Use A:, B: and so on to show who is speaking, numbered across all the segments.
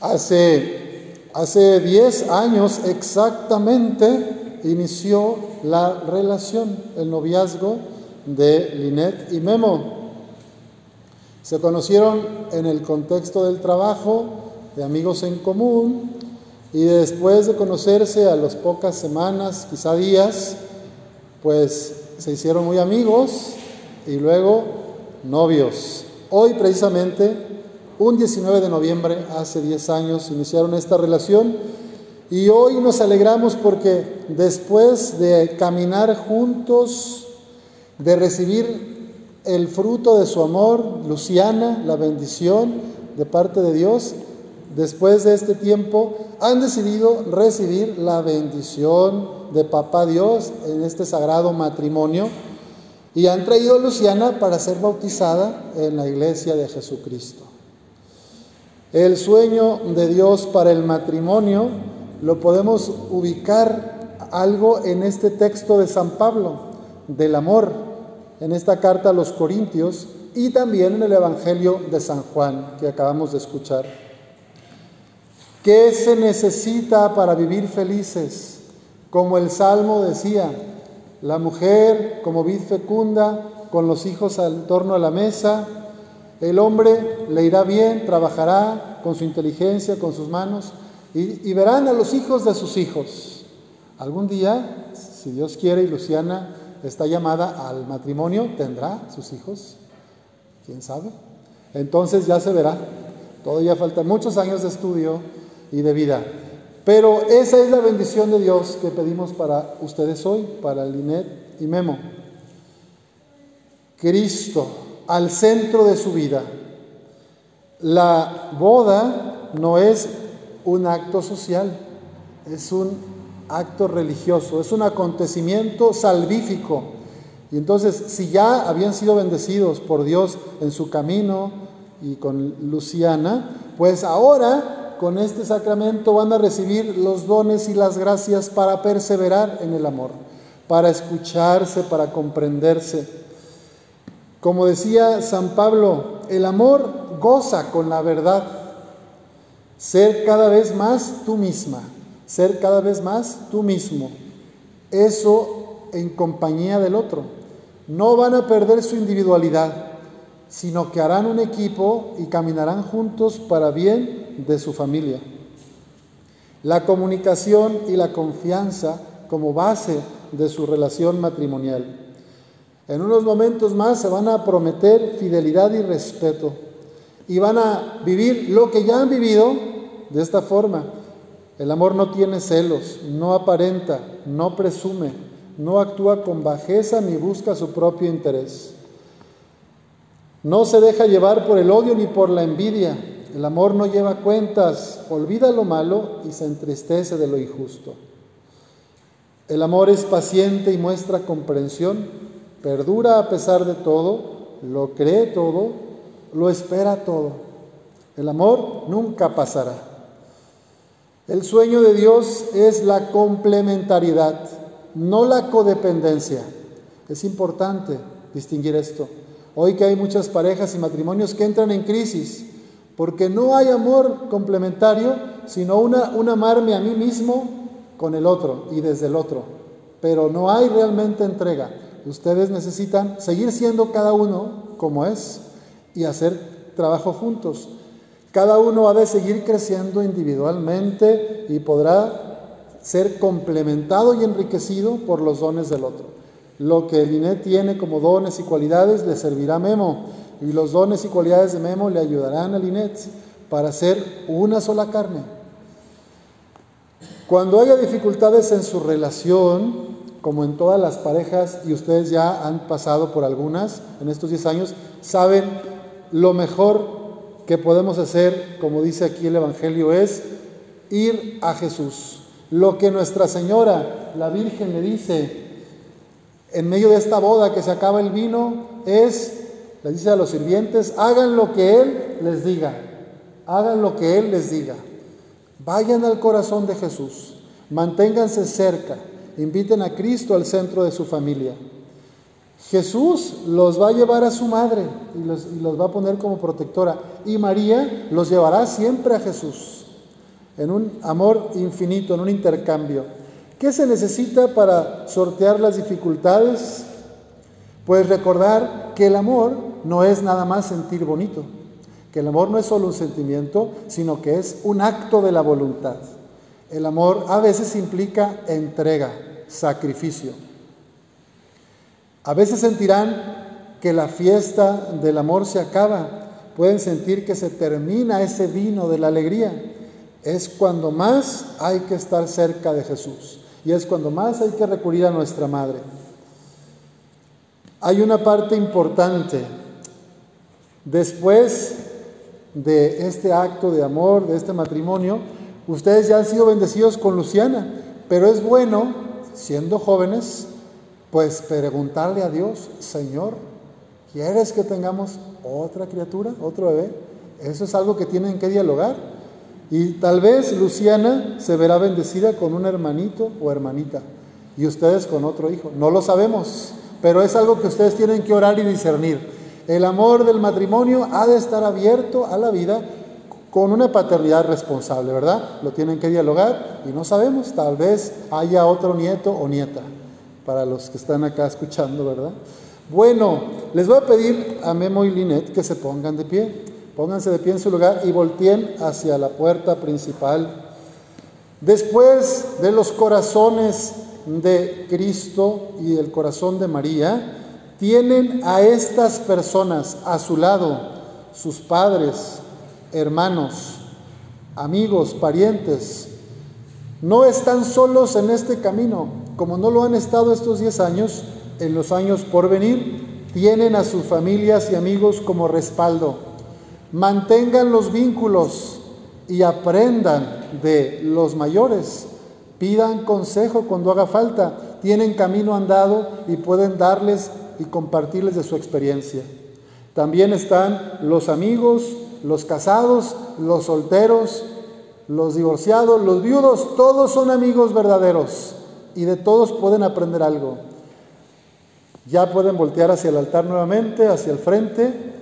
A: Hace, hace 10 años exactamente inició la relación, el noviazgo de Linet y Memo. Se conocieron en el contexto del trabajo, de amigos en común, y después de conocerse a las pocas semanas, quizá días, pues se hicieron muy amigos y luego novios. Hoy precisamente, un 19 de noviembre, hace 10 años, iniciaron esta relación y hoy nos alegramos porque después de caminar juntos, de recibir el fruto de su amor, Luciana, la bendición de parte de Dios, después de este tiempo, han decidido recibir la bendición de Papá Dios en este sagrado matrimonio y han traído a Luciana para ser bautizada en la iglesia de Jesucristo. El sueño de Dios para el matrimonio lo podemos ubicar algo en este texto de San Pablo, del amor, en esta carta a los Corintios y también en el Evangelio de San Juan que acabamos de escuchar. ¿Qué se necesita para vivir felices? Como el Salmo decía, la mujer como vid fecunda, con los hijos al torno a la mesa, el hombre le irá bien, trabajará con su inteligencia, con sus manos, y, y, verán a los hijos de sus hijos. Algún día, si Dios quiere y Luciana está llamada al matrimonio, tendrá sus hijos. ¿Quién sabe? Entonces ya se verá. Todavía faltan muchos años de estudio y de vida. Pero esa es la bendición de Dios que pedimos para ustedes hoy, para Linet y Memo. Cristo al centro de su vida. La boda no es un acto social, es un acto religioso, es un acontecimiento salvífico. Y entonces, si ya habían sido bendecidos por Dios en su camino y con Luciana, pues ahora con este sacramento van a recibir los dones y las gracias para perseverar en el amor, para escucharse, para comprenderse. Como decía San Pablo, el amor goza con la verdad, ser cada vez más tú misma, ser cada vez más tú mismo. Eso en compañía del otro. No van a perder su individualidad, sino que harán un equipo y caminarán juntos para bien de su familia. La comunicación y la confianza como base de su relación matrimonial. En unos momentos más se van a prometer fidelidad y respeto y van a vivir lo que ya han vivido de esta forma. El amor no tiene celos, no aparenta, no presume, no actúa con bajeza ni busca su propio interés. No se deja llevar por el odio ni por la envidia. El amor no lleva cuentas, olvida lo malo y se entristece de lo injusto. El amor es paciente y muestra comprensión, perdura a pesar de todo, lo cree todo, lo espera todo. El amor nunca pasará. El sueño de Dios es la complementariedad, no la codependencia. Es importante distinguir esto. Hoy que hay muchas parejas y matrimonios que entran en crisis porque no hay amor complementario, sino una, un amarme a mí mismo con el otro y desde el otro. Pero no hay realmente entrega. Ustedes necesitan seguir siendo cada uno como es y hacer trabajo juntos. Cada uno ha de seguir creciendo individualmente y podrá ser complementado y enriquecido por los dones del otro. Lo que Linet tiene como dones y cualidades le servirá a Memo y los dones y cualidades de Memo le ayudarán a Linet para ser una sola carne. Cuando haya dificultades en su relación, como en todas las parejas, y ustedes ya han pasado por algunas en estos 10 años, saben lo mejor que podemos hacer, como dice aquí el Evangelio, es ir a Jesús. Lo que Nuestra Señora, la Virgen, le dice en medio de esta boda que se acaba el vino es, le dice a los sirvientes, hagan lo que Él les diga, hagan lo que Él les diga. Vayan al corazón de Jesús, manténganse cerca, inviten a Cristo al centro de su familia. Jesús los va a llevar a su madre y los, va a poner como protectora. Y María los llevará siempre a Jesús. en un amor infinito, en un intercambio. ¿Qué se necesita para sortear las dificultades? Pues recordar que el amor no es nada más sentir bonito, que el amor no es solo un sentimiento, sino que es un acto de la voluntad. El amor a veces implica entrega, sacrificio. A veces sentirán que la fiesta del amor se acaba, pueden sentir que se termina ese vino de la alegría. Es cuando más hay que estar cerca de Jesús y es cuando más hay que recurrir a nuestra Madre. Hay una parte importante. Después de este acto de amor, de este matrimonio, ustedes ya han sido bendecidos con Luciana, pero es bueno, siendo jóvenes, pues preguntarle a Dios, Señor, ¿quieres que tengamos otra criatura, otro bebé? Eso es algo que tienen que dialogar. Y tal vez Luciana se verá bendecida con un hermanito o hermanita y ustedes con otro hijo. No lo sabemos, pero es algo que ustedes tienen que orar y discernir. El amor del matrimonio ha de estar abierto a la vida con una paternidad responsable, ¿verdad? Lo tienen que dialogar y no sabemos, tal vez haya otro nieto o nieta, para los que están acá escuchando, ¿verdad? Bueno, les voy a pedir a Memo y Linet que se pongan de pie. Pónganse de pie en su lugar y volteen hacia la puerta principal. Después de los corazones de Cristo y el corazón de María, tienen a estas personas a su lado, sus padres, hermanos, amigos, parientes. No están solos en este camino, como no lo han estado estos 10 años, en los años por venir, tienen a sus familias y amigos como respaldo. Mantengan los vínculos y aprendan de los mayores Pidan consejo cuando haga falta. Tienen camino andado y pueden darles y compartirles de su experiencia. También están los amigos, los casados, los solteros, los divorciados, los viudos. Todos son amigos verdaderos y de todos pueden aprender algo. Ya pueden voltear hacia el altar nuevamente, hacia el frente.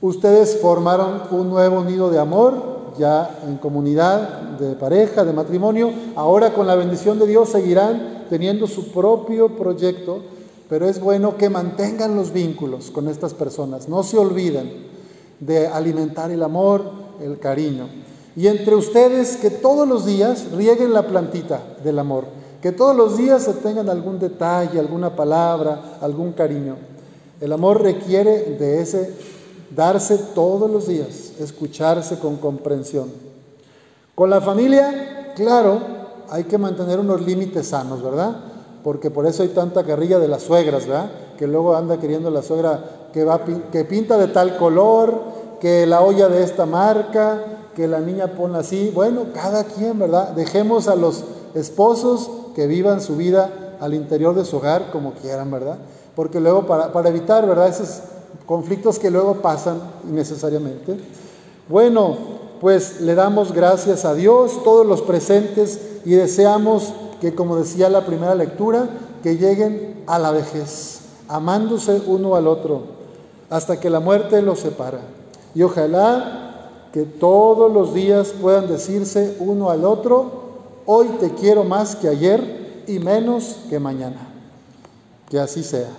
A: Ustedes formaron un nuevo nido de amor ya en comunidad de pareja, de matrimonio, ahora con la bendición de Dios seguirán teniendo su propio proyecto, pero es bueno que mantengan los vínculos con estas personas, no se olviden de alimentar el amor, el cariño. Y entre ustedes que todos los días rieguen la plantita del amor, que todos los días se tengan algún detalle, alguna palabra, algún cariño. El amor requiere de ese darse todos los días, escucharse con comprensión. Con la familia, claro, hay que mantener unos límites sanos, ¿verdad? Porque por eso hay tanta carrilla de las suegras, ¿verdad? Que luego anda queriendo la suegra que, va, que pinta de tal color, que la olla de esta marca, que la niña pone así. Bueno, cada quien, ¿verdad? Dejemos a los esposos que vivan su vida al interior de su hogar como quieran, ¿verdad? Porque luego para, para evitar, ¿verdad? Esos conflictos que luego pasan innecesariamente. Bueno, pues le damos gracias a Dios, todos los presentes, y deseamos que, como decía la primera lectura, que lleguen a la vejez, amándose uno al otro, hasta que la muerte los separa. Y ojalá que todos los días puedan decirse uno al otro, hoy te quiero más que ayer y menos que mañana. Que así sea.